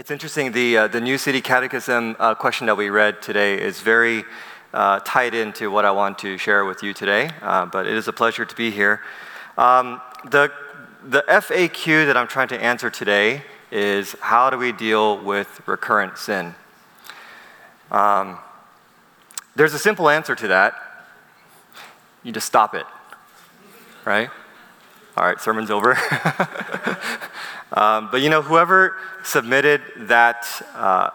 It's interesting, the, uh, the New City Catechism uh, question that we read today is very uh, tied into what I want to share with you today, uh, but it is a pleasure to be here. Um, the, the FAQ that I'm trying to answer today is how do we deal with recurrent sin? Um, there's a simple answer to that. You just stop it, right? All right, sermon's over. um, but you know, whoever submitted that, uh,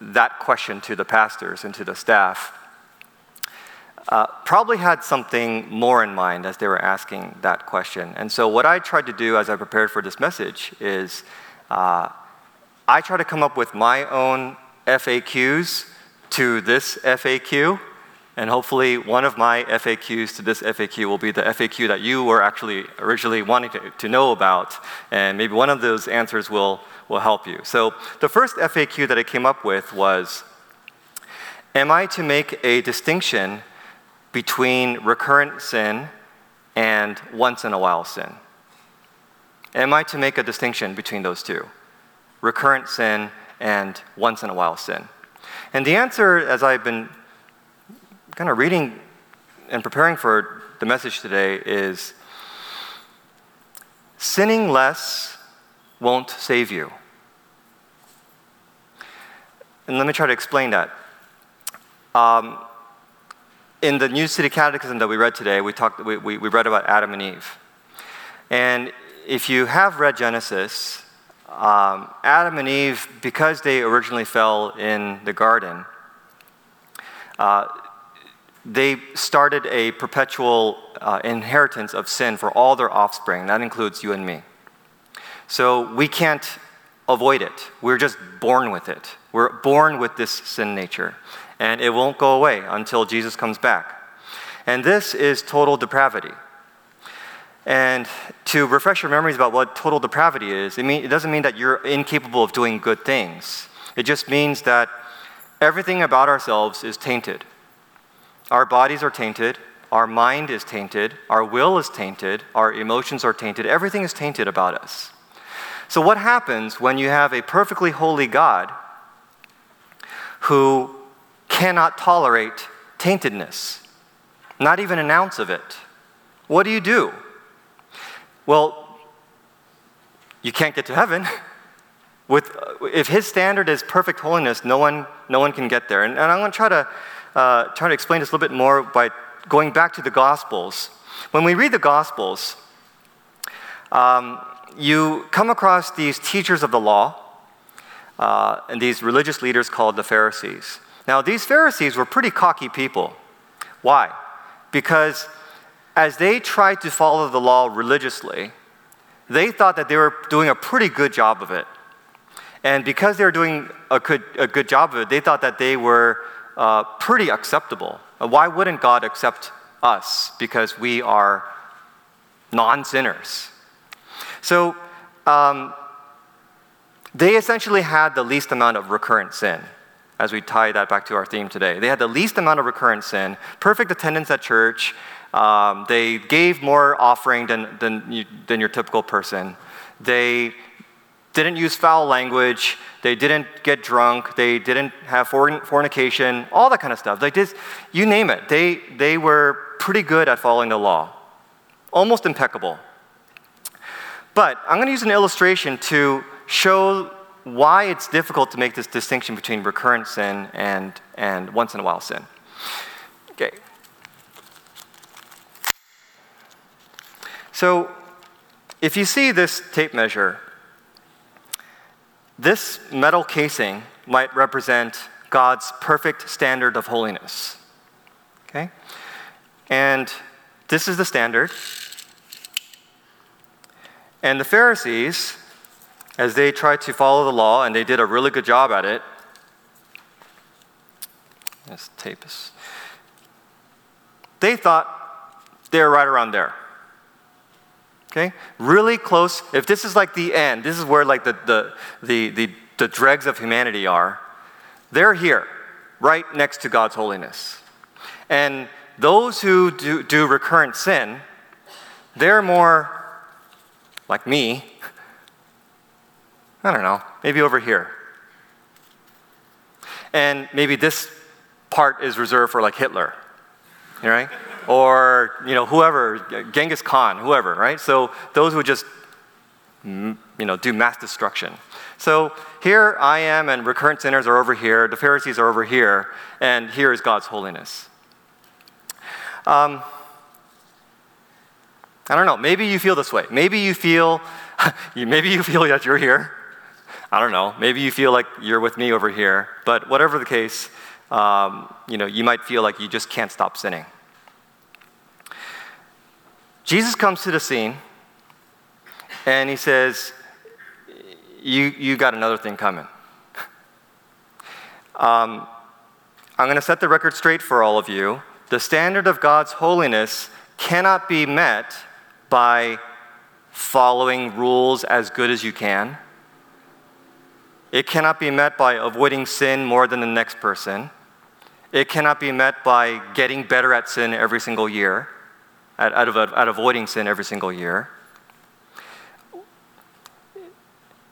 that question to the pastors and to the staff uh, probably had something more in mind as they were asking that question. And so, what I tried to do as I prepared for this message is uh, I try to come up with my own FAQs to this FAQ. And hopefully, one of my FAQs to this FAQ will be the FAQ that you were actually originally wanting to, to know about. And maybe one of those answers will, will help you. So, the first FAQ that I came up with was Am I to make a distinction between recurrent sin and once in a while sin? Am I to make a distinction between those two? Recurrent sin and once in a while sin. And the answer, as I've been kind of reading and preparing for the message today, is sinning less won't save you. And let me try to explain that. Um, in the New City Catechism that we read today, we, talked, we, we, we read about Adam and Eve. And if you have read Genesis, um, Adam and Eve, because they originally fell in the garden, uh, they started a perpetual uh, inheritance of sin for all their offspring. That includes you and me. So we can't avoid it. We're just born with it. We're born with this sin nature and it won't go away until Jesus comes back. And this is total depravity. And to refresh your memories about what total depravity is, it, mean, it doesn't mean that you're incapable of doing good things. It just means that everything about ourselves is tainted. Our bodies are tainted, our mind is tainted, our will is tainted, our emotions are tainted, everything is tainted about us. So, what happens when you have a perfectly holy God who cannot tolerate taintedness, not even an ounce of it. What do you do? Well, you can't get to heaven. With, if his standard is perfect holiness, no one, no one can get there. And, and I'm going to try to uh, try to explain this a little bit more by going back to the Gospels. When we read the Gospels, um, you come across these teachers of the law uh, and these religious leaders called the Pharisees. Now, these Pharisees were pretty cocky people. Why? Because as they tried to follow the law religiously, they thought that they were doing a pretty good job of it. And because they were doing a good, a good job of it, they thought that they were uh, pretty acceptable. Why wouldn't God accept us? Because we are non sinners. So um, they essentially had the least amount of recurrent sin as we tie that back to our theme today. They had the least amount of recurrent sin, perfect attendance at church. Um, they gave more offering than, than, you, than your typical person. They didn't use foul language. They didn't get drunk. They didn't have fornication, all that kind of stuff. Like this, you name it. They, they were pretty good at following the law, almost impeccable. But I'm going to use an illustration to show why it's difficult to make this distinction between recurrent sin and, and once in a while sin. Okay. So, if you see this tape measure, this metal casing might represent God's perfect standard of holiness. Okay? And this is the standard. And the Pharisees as they tried to follow the law, and they did a really good job at it. This tape. They thought they were right around there. Okay? Really close. If this is like the end, this is where like the, the, the, the, the dregs of humanity are, they're here, right next to God's holiness. And those who do, do recurrent sin, they're more like me, I don't know, maybe over here. And maybe this part is reserved for like Hitler, right? Or you know whoever, Genghis Khan, whoever, right? So those who just you know do mass destruction. So here I am, and recurrent sinners are over here. The Pharisees are over here, and here is God's holiness. Um, I don't know. Maybe you feel this way. Maybe you feel, maybe you feel that you're here. I don't know. Maybe you feel like you're with me over here. But whatever the case, um, you know, you might feel like you just can't stop sinning. Jesus comes to the scene, and he says, "You, you got another thing coming." Um, I'm going to set the record straight for all of you. The standard of God's holiness cannot be met by following rules as good as you can. It cannot be met by avoiding sin more than the next person. It cannot be met by getting better at sin every single year, at, at, at avoiding sin every single year.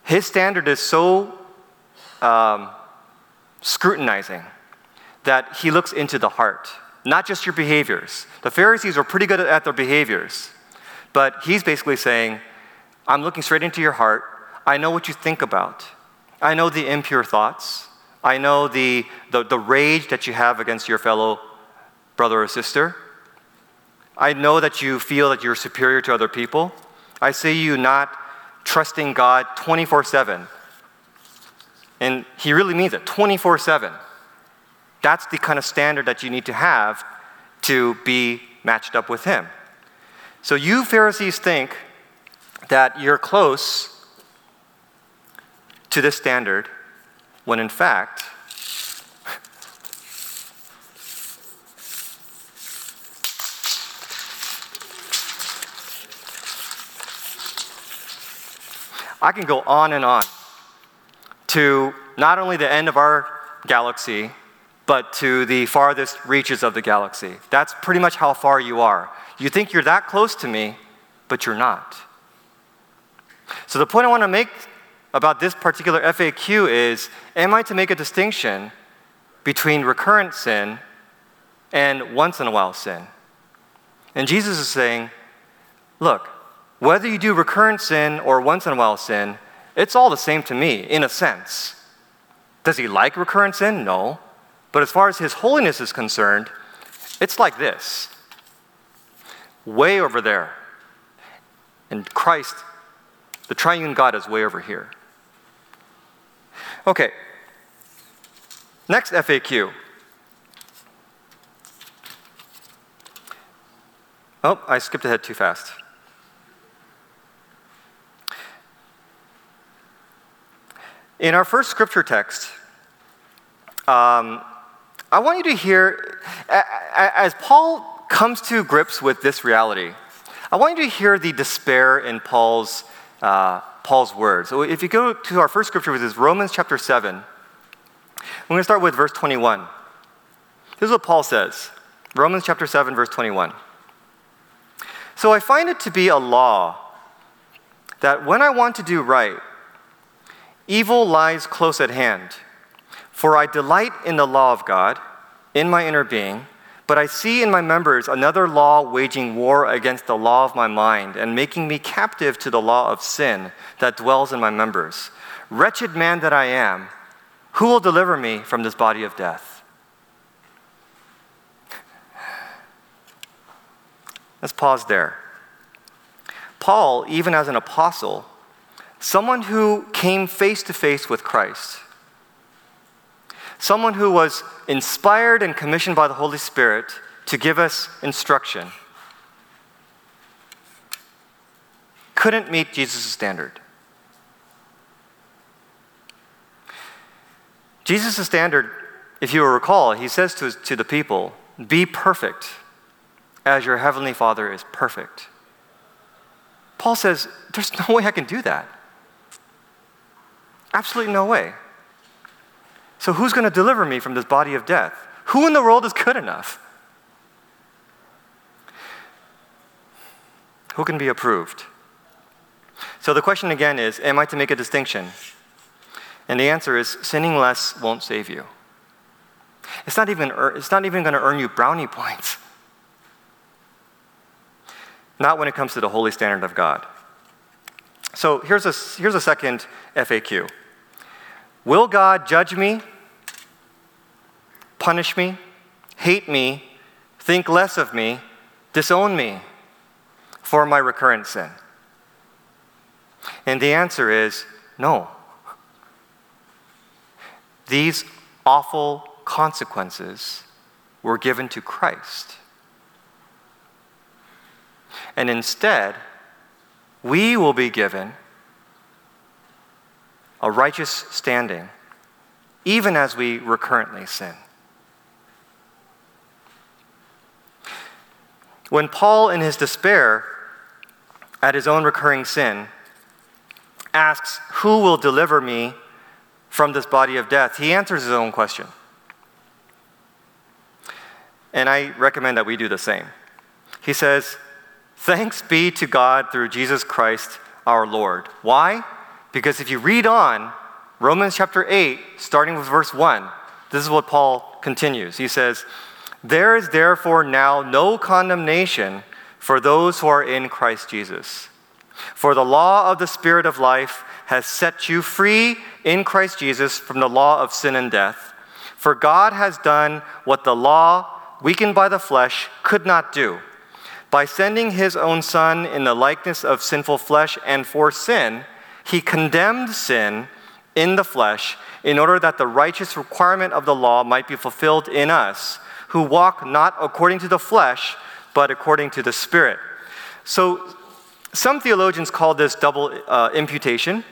His standard is so um, scrutinizing that he looks into the heart, not just your behaviors. The Pharisees are pretty good at their behaviors. But he's basically saying, I'm looking straight into your heart. I know what you think about. I know the impure thoughts. I know the, the, the rage that you have against your fellow brother or sister. I know that you feel that you're superior to other people. I see you not trusting God 24 7. And he really means it 24 7. That's the kind of standard that you need to have to be matched up with him. So you Pharisees think that you're close to this standard when in fact, I can go on and on to not only the end of our galaxy, but to the farthest reaches of the galaxy. That's pretty much how far you are. You think you're that close to me, but you're not. So, the point I want to make about this particular FAQ is Am I to make a distinction between recurrent sin and once in a while sin? And Jesus is saying, Look, whether you do recurrent sin or once in a while sin, it's all the same to me, in a sense. Does he like recurrent sin? No. But as far as his holiness is concerned, it's like this way over there. And Christ, the triune God, is way over here. Okay. Next FAQ. Oh, I skipped ahead too fast. In our first scripture text, um, I want you to hear, as Paul comes to grips with this reality, I want you to hear the despair in Paul's, uh, Paul's words. So if you go to our first scripture, which is Romans chapter 7, we're going to start with verse 21. This is what Paul says Romans chapter 7, verse 21. So I find it to be a law that when I want to do right, evil lies close at hand. For I delight in the law of God in my inner being but I see in my members another law waging war against the law of my mind and making me captive to the law of sin that dwells in my members. Wretched man that I am, who will deliver me from this body of death? Let's pause there. Paul, even as an apostle, someone who came face to face with Christ, someone who was inspired and commissioned by the Holy Spirit to give us instruction, couldn't meet Jesus' standard. Jesus' standard, if you will recall, he says to, to the people, Be perfect as your heavenly Father is perfect. Paul says, There's no way I can do that. Absolutely no way. So, who's going to deliver me from this body of death? Who in the world is good enough? Who can be approved? So, the question again is Am I to make a distinction? And the answer is sinning less won't save you. It's not even, it's not even going to earn you brownie points. Not when it comes to the holy standard of God. So here's a, here's a second FAQ Will God judge me, punish me, hate me, think less of me, disown me for my recurrent sin? And the answer is no. These awful consequences were given to Christ. And instead, we will be given a righteous standing, even as we recurrently sin. When Paul, in his despair at his own recurring sin, asks, Who will deliver me from this body of death? he answers his own question. And I recommend that we do the same. He says, Thanks be to God through Jesus Christ our Lord. Why? Because if you read on, Romans chapter 8, starting with verse 1, this is what Paul continues. He says, There is therefore now no condemnation for those who are in Christ Jesus. For the law of the Spirit of life has set you free in Christ Jesus from the law of sin and death. For God has done what the law, weakened by the flesh, could not do by sending his own Son in the likeness of sinful flesh and for sin, he condemned sin in the flesh in order that the righteous requirement of the law might be fulfilled in us, who walk not according to the flesh, but according to the Spirit. So, some theologians call this double uh, imputation.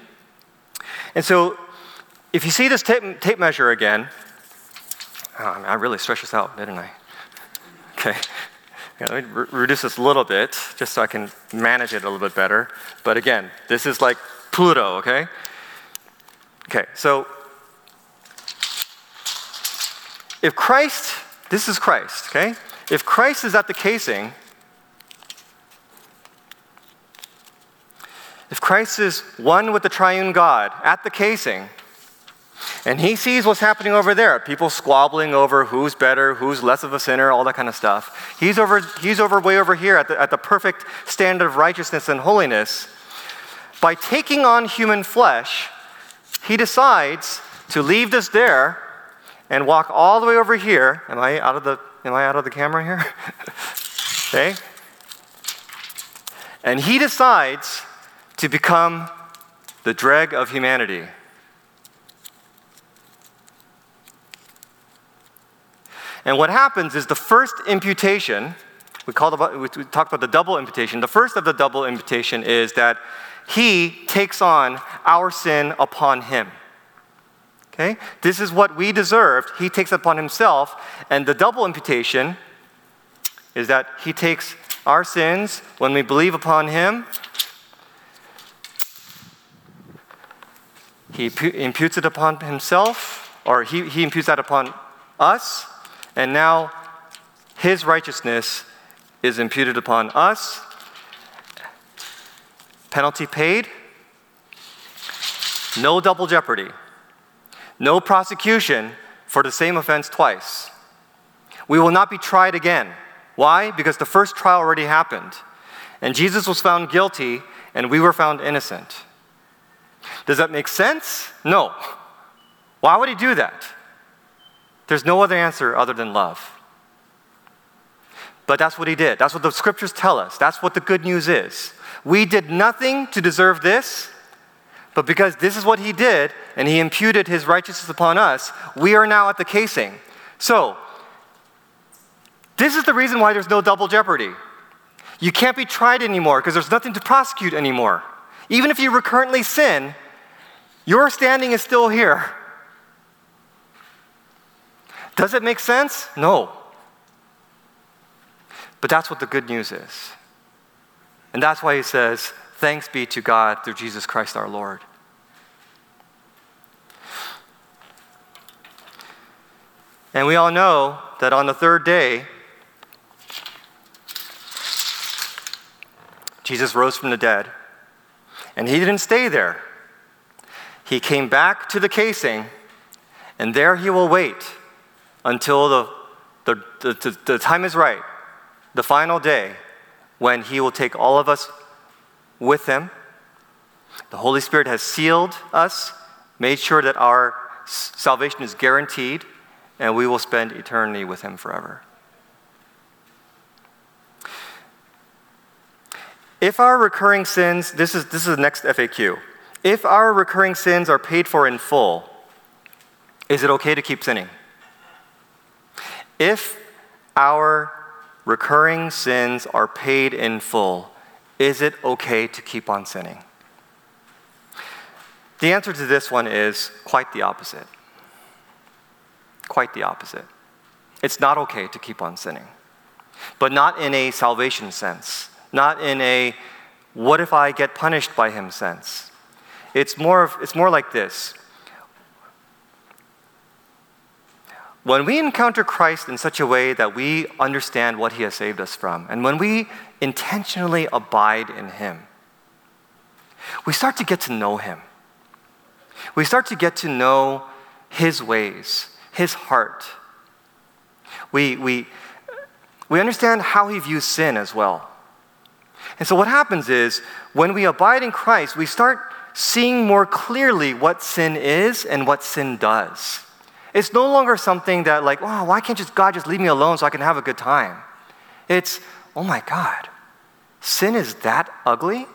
And so, if you see this tape, tape measure again, oh, I, I really stretched this out, didn't I? Okay. let me re- reduce this a little bit just so I can manage it a little bit better. But again, this is like Pluto, okay? Okay, so if Christ, this is Christ, okay? If Christ is at the casing, if Christ is one with the triune God at the casing, and he sees what's happening over there people squabbling over who's better, who's less of a sinner, all that kind of stuff. He's over, he's over way over here at the, at the perfect standard of righteousness and holiness. By taking on human flesh, he decides to leave this there and walk all the way over here. Am I out of the, am I out of the camera here? okay. And he decides to become the dreg of humanity. And what happens is the first imputation, we, call the, we talked about the double imputation. The first of the double imputation is that he takes on our sin upon him. Okay? This is what we deserved. He takes it upon himself. And the double imputation is that he takes our sins when we believe upon him. He imputes it upon himself, or he, he imputes that upon us, and now his righteousness is imputed upon us. Penalty paid. No double jeopardy. No prosecution for the same offense twice. We will not be tried again. Why? Because the first trial already happened. And Jesus was found guilty, and we were found innocent. Does that make sense? No. Why would he do that? There's no other answer other than love. But that's what he did. That's what the scriptures tell us. That's what the good news is. We did nothing to deserve this, but because this is what he did and he imputed his righteousness upon us, we are now at the casing. So, this is the reason why there's no double jeopardy. You can't be tried anymore because there's nothing to prosecute anymore. Even if you recurrently sin, your standing is still here. Does it make sense? No. But that's what the good news is. And that's why he says, Thanks be to God through Jesus Christ our Lord. And we all know that on the third day, Jesus rose from the dead. And he didn't stay there. He came back to the casing, and there he will wait until the, the, the, the, time is right, the final day, when He will take all of us with Him. The Holy Spirit has sealed us, made sure that our salvation is guaranteed, and we will spend eternity with Him forever. If our recurring sins, this is, this is the next FAQ. If our recurring sins are paid for in full, is it okay to keep sinning? If our recurring sins are paid in full, is it okay to keep on sinning? The answer to this one is quite the opposite. Quite the opposite. It's not okay to keep on sinning, but not in a salvation sense, not in a what if I get punished by him sense. It's more, of, it's more like this When we encounter Christ in such a way that we understand what he has saved us from, and when we intentionally abide in him, we start to get to know him. We start to get to know his ways, his heart. We, we, we understand how he views sin as well. And so, what happens is when we abide in Christ, we start seeing more clearly what sin is and what sin does. It's no longer something that, like, oh, why can't just God just leave me alone so I can have a good time? It's, oh my God, sin is that ugly?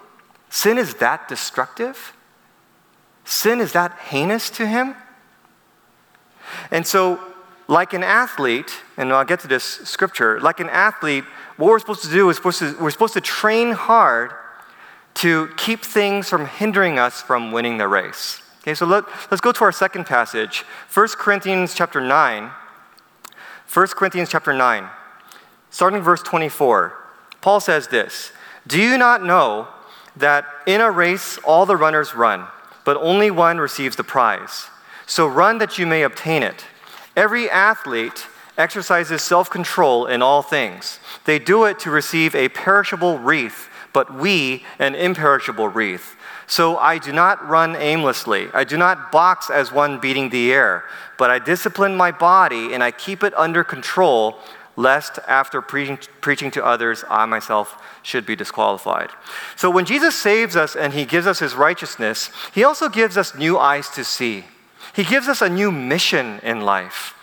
Sin is that destructive? Sin is that heinous to him? And so, like an athlete, and I'll get to this scripture, like an athlete, what we're supposed to do is supposed to, we're supposed to train hard to keep things from hindering us from winning the race. Okay, so let, let's go to our second passage, 1 Corinthians chapter 9. 1 Corinthians chapter 9, starting verse 24. Paul says this Do you not know that in a race all the runners run, but only one receives the prize? So run that you may obtain it. Every athlete exercises self control in all things. They do it to receive a perishable wreath, but we an imperishable wreath. So I do not run aimlessly. I do not box as one beating the air, but I discipline my body and I keep it under control, lest after preaching, to others, I myself should be disqualified. So when Jesus saves us and he gives us his righteousness, he also gives us new eyes to see. He gives us a new mission in life.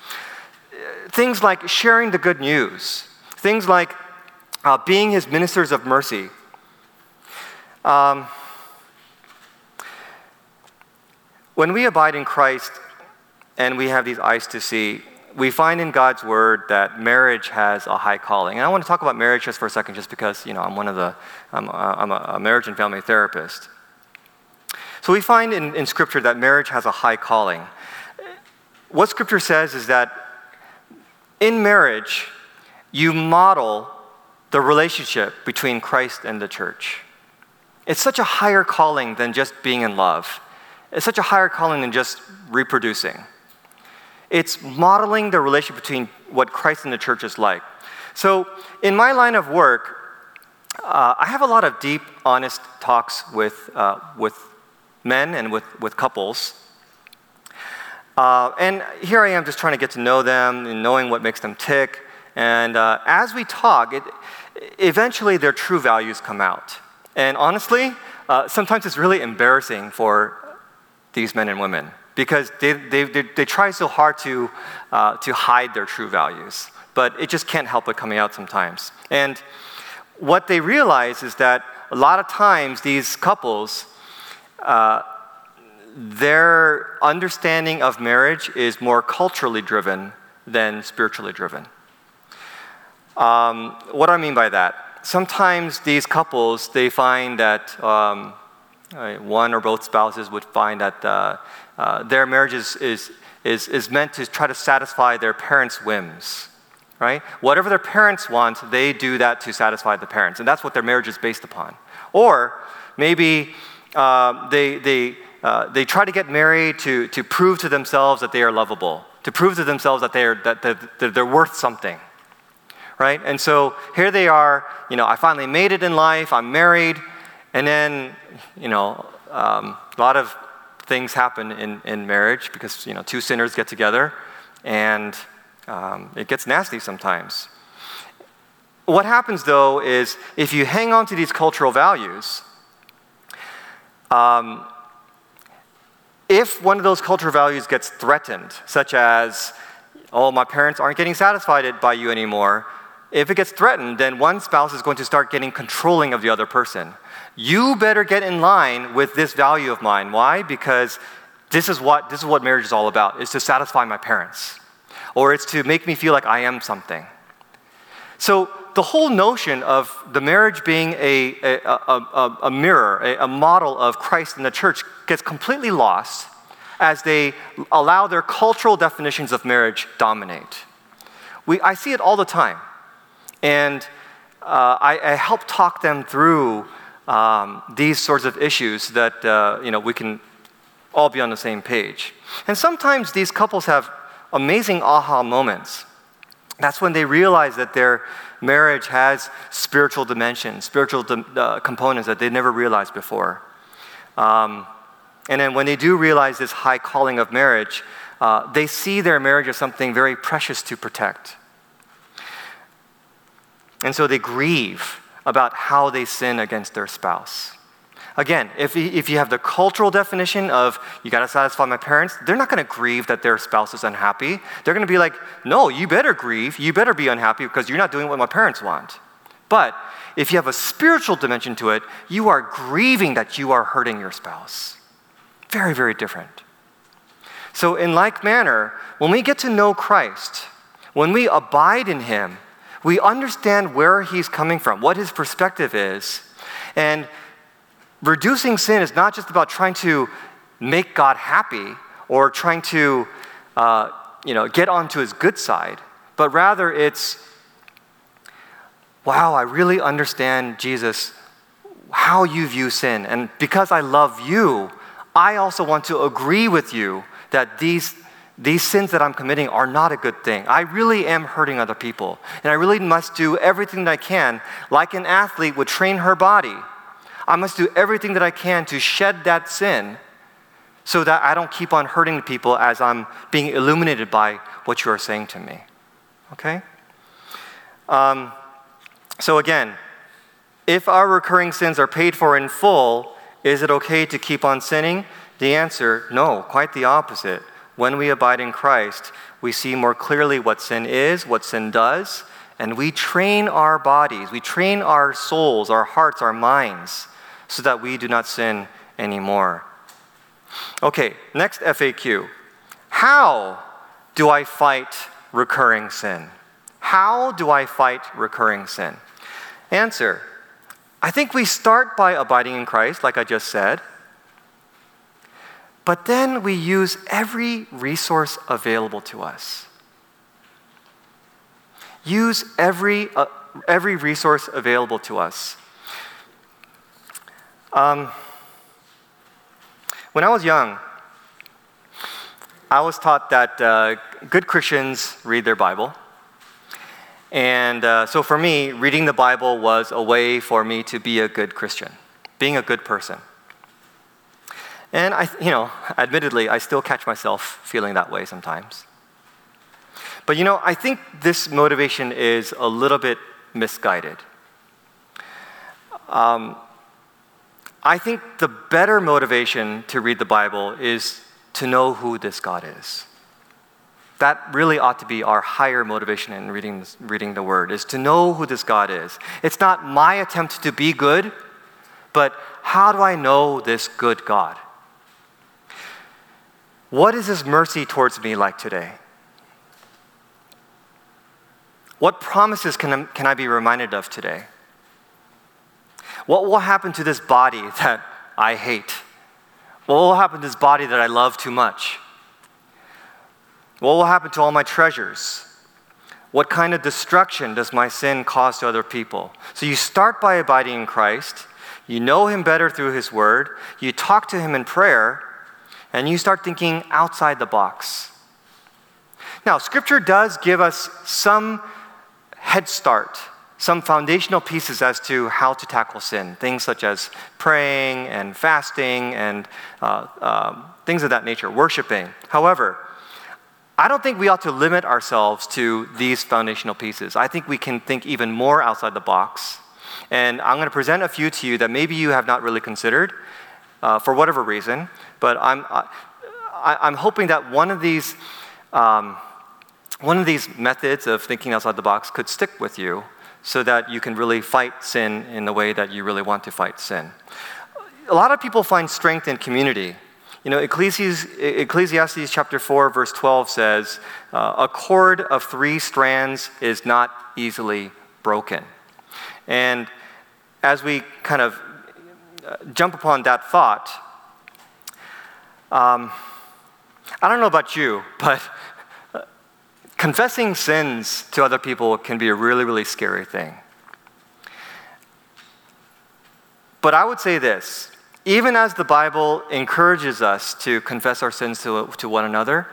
Things like sharing the good news, things like uh, being his ministers of mercy. Um, When we abide in Christ and we have these eyes to see, we find in God's word that marriage has a high calling. And I want to talk about marriage just for a second, just because, you know, I'm one of the, I'm, I'm a, marriage and family therapist. So we find in, in Scripture that marriage has a high calling. What Scripture says is that in marriage, you model the relationship between Christ and the church. It's such a higher calling than just being in love. It's such a higher calling than just reproducing. It's modeling the relationship between what Christ and the church is like. So, in my line of work, uh, I have a lot of deep, honest talks with, uh, with men and with, with couples. Uh, and here I am just trying to get to know them and knowing what makes them tick. And uh, as we talk, it, eventually their true values come out. And honestly, uh, sometimes it's really embarrassing for these men and women because they, they, they, they try so hard to, uh, to hide their true values, but it just can't help but coming out sometimes. And what they realize is that a lot of times these couples, uh, their understanding of marriage is more culturally driven than spiritually driven. Um, what do I mean by that? Sometimes these couples, they find that um, one or both spouses would find that uh, uh, their marriage is, is, is, is meant to try to satisfy their parents' whims, right? Whatever their parents want, they do that to satisfy the parents, and that's what their marriage is based upon. Or maybe uh, they, they, uh, they try to get married to, to prove to themselves that they are lovable, to prove to themselves that, they are, that, that, that they're worth something, right? And so here they are, you know, I finally made it in life, I'm married, and then, you know, um, a lot of things happen in, in marriage because, you know, two sinners get together and Um, it gets nasty sometimes. What happens though is if you hang on to these cultural values, um, if one of those cultural values gets threatened, such as, oh, my parents aren't getting satisfied by you anymore, if it gets threatened, then one spouse is going to start getting controlling of the other person. You better get in line with this value of mine. Why? Because this is what, this is what marriage is all about, is to satisfy my parents. Or it's to make me feel like I am something. So the whole notion of the marriage being a, a, a, a mirror, a, a model of Christ in the church, gets completely lost as they allow their cultural definitions of marriage dominate. We, I see it all the time. And uh, I, I, help talk them through um, these sorts of issues that uh, you know, we can all be on the same page. And sometimes these couples have amazing aha moments. That's when they realize that their marriage has spiritual dimensions, spiritual uh, components that they never realized before. Um, and then when they do realize this high calling of marriage, uh, they see their marriage as something very precious to protect. And so they grieve about how they sin against their spouse. Again, if, if you have the cultural definition of you got to satisfy my parents, they're not to grieve that their spouse is unhappy. They're to be like, no, you better grieve. You better be unhappy because you're not doing what my parents want. But if you have a spiritual dimension to it, you are grieving that you are hurting your spouse. Very, very different. So, in like manner, when we get to know Christ, when we abide in Him, we understand where He's coming from, what His perspective is, and reducing sin is not just about trying to make God happy or trying to uh, you know, get onto his good side, but rather it's, wow, I really understand, Jesus, how you view sin. And because I love you, I also want to agree with you that these, these sins that I'm committing are not a good thing. I really am hurting other people. And I really must do everything that I can, like an athlete would train her body I must do everything that I can to shed that sin so that I don't keep on hurting people as I'm being illuminated by what you are saying to me. Okay? Um, so, again, if our recurring sins are paid for in full, is it okay to keep on sinning? The answer no, quite the opposite. When we abide in Christ, we see more clearly what sin is, what sin does, and we train our bodies, we train our souls, our hearts, our minds so that we do not sin anymore. Okay, next FAQ. How do I fight recurring sin? How do I fight recurring sin? Answer I think we start by abiding in Christ, like I just said. But then we use every resource available to us. Use every, uh, every resource available to us. Um, when I was young, I was taught that uh, good Christians read their Bible. And uh, so for me, reading the Bible was a way for me to be a good Christian, being a good person. And I, you know, admittedly, I still catch myself feeling that way sometimes. But you know, I think this motivation is a little bit misguided. Um, I think the better motivation to read the Bible is to know who this God is. That really ought to be our higher motivation in reading, reading the Word, is to know who this God is. It's not my attempt to be good, but how do I know this good God? What is His mercy towards me like today? What promises can, can I be reminded of today? What will happen to this body that I hate? What will happen to this body that I love too much? What will happen to all my treasures? What kind of destruction does my sin cause to other people? So you start by abiding in Christ, you know Him better through His Word, you talk to Him in prayer, and you start thinking outside the box. Now, Scripture does give us some head start some foundational pieces as to how to tackle sin, things such as praying and fasting and uh, um, things of that nature, worshiping. However, I don't think we ought to limit ourselves to these foundational pieces. I think we can think even more outside the box. And I'm going to present a few to you that maybe you have not really considered uh, for whatever reason. But I'm, I, am hoping that one of these. Um, one of these methods of thinking outside the box could stick with you so that you can really fight sin in the way that you really want to fight sin. A lot of people find strength in community. You know, Ecclesiastes, Ecclesiastes chapter 4, verse 12 says, uh, A cord of three strands is not easily broken. And as we kind of uh, jump upon that thought, um, I don't know about you, but uh, confessing sins to other people can be a really, really scary thing. But I would say this even as the Bible encourages us to confess our sins to, to one another,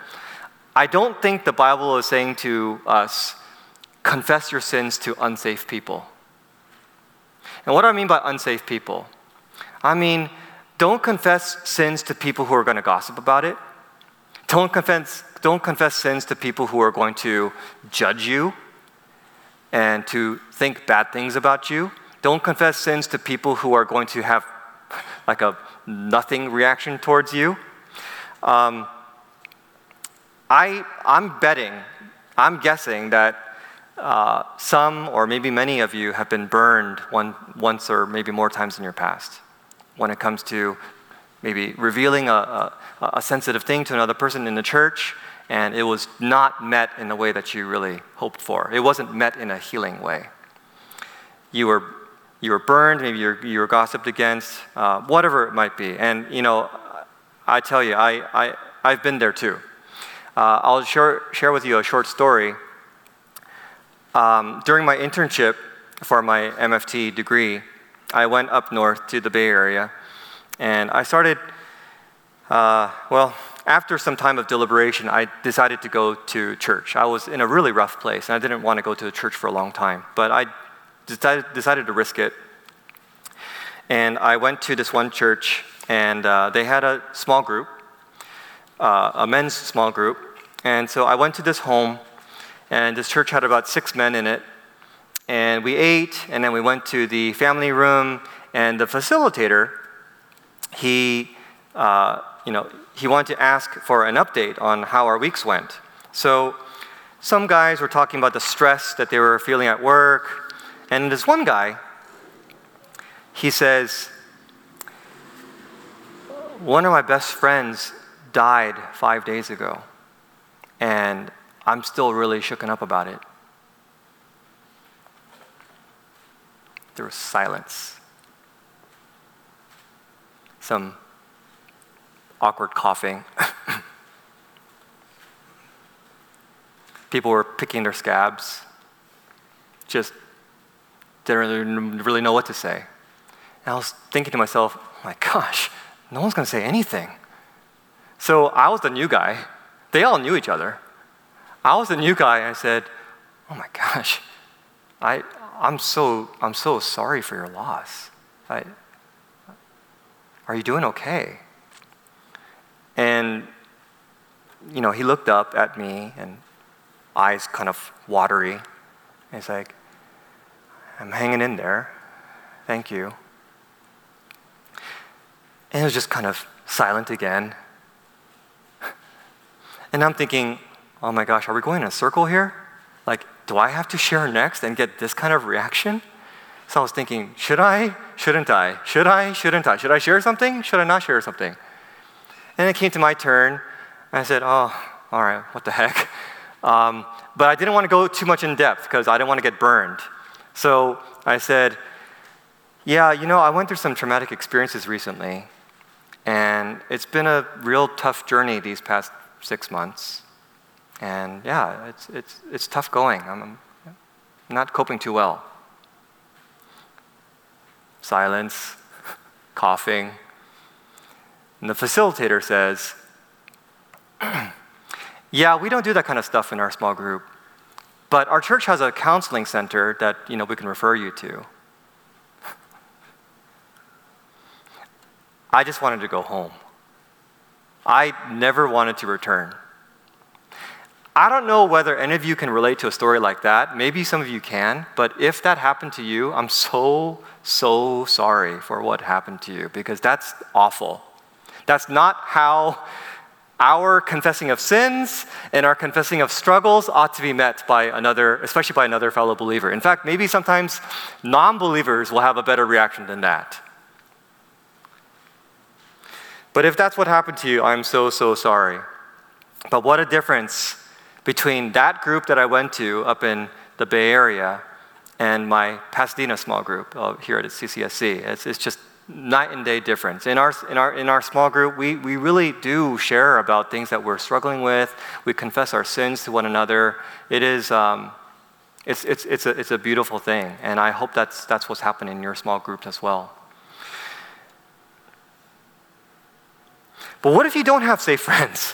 I don't think the Bible is saying to us, confess your sins to unsafe people. And what do I mean by unsafe people? I mean, don't confess sins to people who are going to gossip about it. Don't confess, don't confess sins to people who are going to judge you and to think bad things about you. Don't confess sins to people who are going to have like a nothing reaction towards you. Um, I, I'm betting, I'm guessing that uh, some or maybe many of you have been burned one, once or maybe more times in your past when it comes to maybe revealing a, a, a sensitive thing to another person in the church and it was not met in the way that you really hoped for. It wasn't met in a healing way. You were you were burned, maybe you're, you were gossiped against, uh, whatever it might be. And, you know, I tell you, I, I, I've been there too. Uh, I'll share, share with you a short story. Um, during my internship for my MFT degree, I went up north to the Bay Area, and I started, uh, well, after some time of deliberation, I decided to go to church. I was in a really rough place, and I didn't want to go to the church for a long time. But I decided, decided to risk it. And I went to this one church, and uh, they had a small group, uh, a men's small group. And so I went to this home, and this church had about six men in it. And we ate, and then we went to the family room, and the facilitator, he, uh, you know, he wanted to ask for an update on how our weeks went. So some guys were talking about the stress that they were feeling at work, and this one guy, he says, One of my best friends died five days ago, and I'm still really shooken up about it. There was silence. Some awkward coughing. People were picking their scabs, just didn't really know what to say. And I was thinking to myself, oh my gosh, no one's going to say anything. So I was the new guy. They all knew each other. I was the new guy, and I said, oh my gosh, I, I'm, so, I'm so sorry for your loss. I, are you doing okay? And, you know, he looked up at me and eyes kind of watery. And he's like, I'm hanging in there. Thank you. And it was just kind of silent again. And I'm thinking, oh my gosh, are we going in a circle here? Like, do I have to share next and get this kind of reaction? So I was thinking, should I? Shouldn't I? Should I? Shouldn't I? Should I share something? Should I not share something? And it came to my turn. I said, oh, all right, what the heck? Um, but I didn't want to go too much in depth because I didn't want to get burned. So I said, Yeah, you know, I went through some traumatic experiences recently, and it's been a real tough journey these past six months. And yeah, it's, it's, it's tough going. I'm, not coping too well. Silence, coughing. And the facilitator says, Yeah, we don't do that kind of stuff in our small group. But our church has a counseling center that you know, we can refer you to. I just wanted to go home. I never wanted to return. I don't know whether any of you can relate to a story like that. Maybe some of you can, but if that happened to you, I'm so, so sorry for what happened to you because that's awful. That's not how our confessing of sins and our confessing of struggles ought to be met by another, especially by another fellow believer. In fact, maybe sometimes non believers will have a better reaction than that. But if that's what happened to you, I'm so, so sorry. But what a difference between that group that I went to up in the Bay Area and my Pasadena small group uh, here at CCSC. It's, it's just night and day difference. In our, in our, in our small group, we, we really do share about things that we're struggling with. We confess our sins to one another. It is, um, it's, it's, it's, a, it's a beautiful thing. And I hope that's, that's what's happening in your small group as well. But what if you don't have safe friends?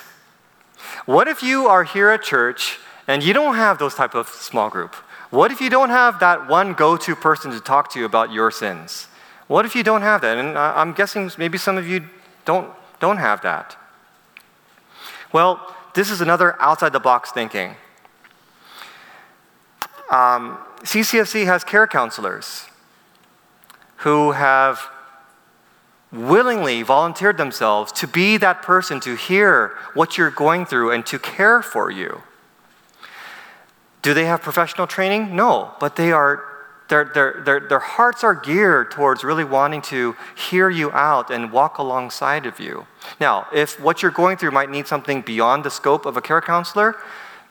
What if you are here at church and you don't have those type of small group? What if you don't have that one go-to person to talk to you about your sins? What if you don't have that? And I'm guessing maybe some of you don't, don't have that. Well, this is another outside the box thinking. Um, CCSC has care counselors who have willingly volunteered themselves to be that person to hear what you're going through and to care for you. Do they have professional training? No, but they are their, their, their, their hearts are geared towards really wanting to hear you out and walk alongside of you. Now, if what you're going through might need something beyond the scope of a care counselor,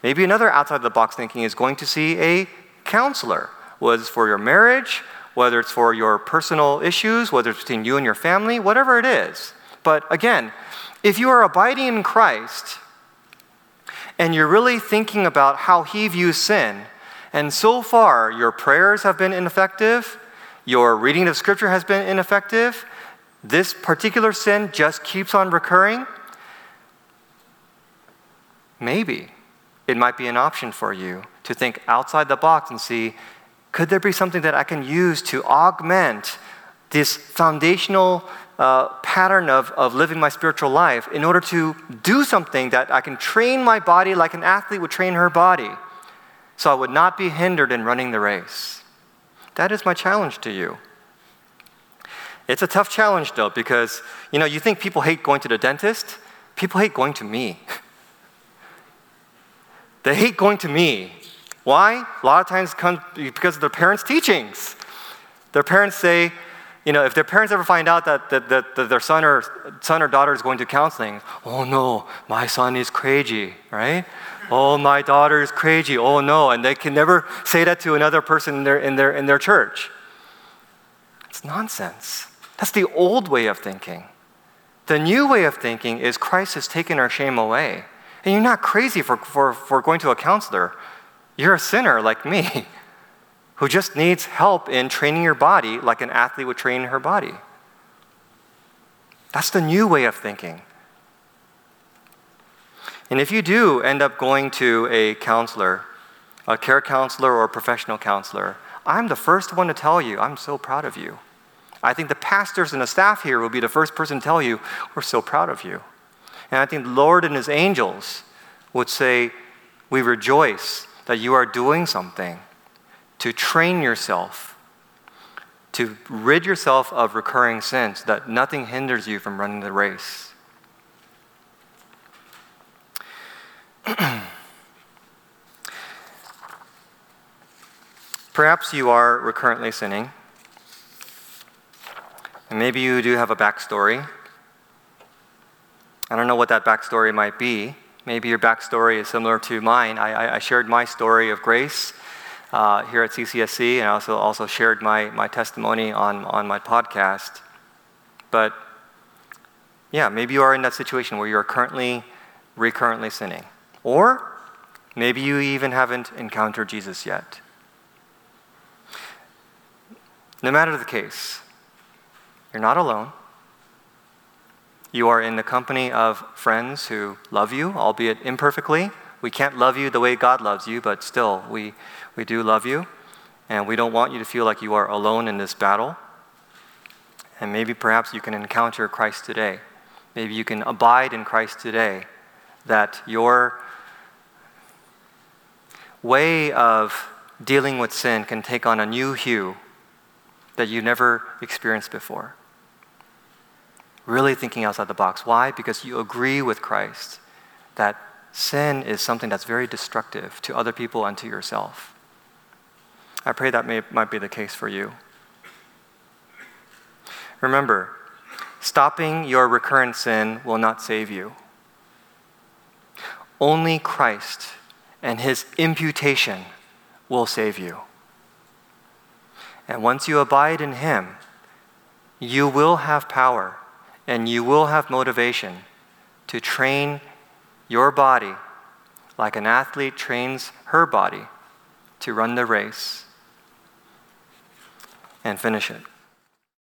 maybe another outside of the box thinking is going to see a counselor, was for your marriage, whether it's for your personal issues, whether it's between you and your family, whatever it is. But again, if you are abiding in Christ and you're really thinking about how He views sin, and so far, your prayers have been ineffective, your reading of Scripture has been ineffective, this particular sin just keeps on recurring, maybe it might be an option for you to think outside the box and see could there be something that I can use to augment this foundational uh, pattern of, of living my spiritual life in order to do something that I can train my body like an athlete would train her body? so I would not be hindered in running the race. That is my challenge to you. It's a tough challenge though, because you know, you think people hate going to the dentist, people hate going to me. they hate going to me. Why? A lot of times comes because of their parents' teachings. Their parents say, you know, if their parents ever find out that, that, that, that, their son or, son or daughter is going to counseling, oh no, my son is crazy, right? Oh, my daughter is crazy. Oh, no. And they can never say that to another person in their, in their, in their church. It's nonsense. That's the old way of thinking. The new way of thinking is Christ has taken our shame away. And you're not crazy for, for, for going to a counselor. You're a sinner like me who just needs help in training your body like an athlete would train her body. That's the new way of thinking. And if you do end up going to a counselor, a care counselor or a professional counselor, I'm the first one to tell you, I'm so proud of you. I think the pastors and the staff here will be the first person to tell you, we're so proud of you. And I think the Lord and his angels would say, we rejoice that you are doing something to train yourself, to rid yourself of recurring sins, that nothing hinders you from running the race. Perhaps you are recurrently sinning, and maybe you do have a backstory. I don't know what that backstory might be. Maybe your backstory is similar to mine. I, I shared my story of grace uh, here at CCSC, and I also, also shared my, my testimony on, on my podcast. But yeah, maybe you are in that situation where you are currently, recurrently sinning. Or maybe you even haven't encountered Jesus yet. No matter the case, you're not alone. You are in the company of friends who love you, albeit imperfectly. We can't love you the way God loves you, but still, we, we do love you. And we don't want you to feel like you are alone in this battle. And maybe perhaps you can encounter Christ today. Maybe you can abide in Christ today, that your way of dealing with sin can take on a new hue that you never experienced before. Really thinking outside the box. Why? Because you agree with Christ that sin is something that's very destructive to other people and to yourself. I pray that may, might be the case for you. Remember, stopping your recurrent sin will not save you. Only Christ and his imputation will save you. And once you abide in him, you will have power and you will have motivation to train your body like an athlete trains her body to run the race and finish it.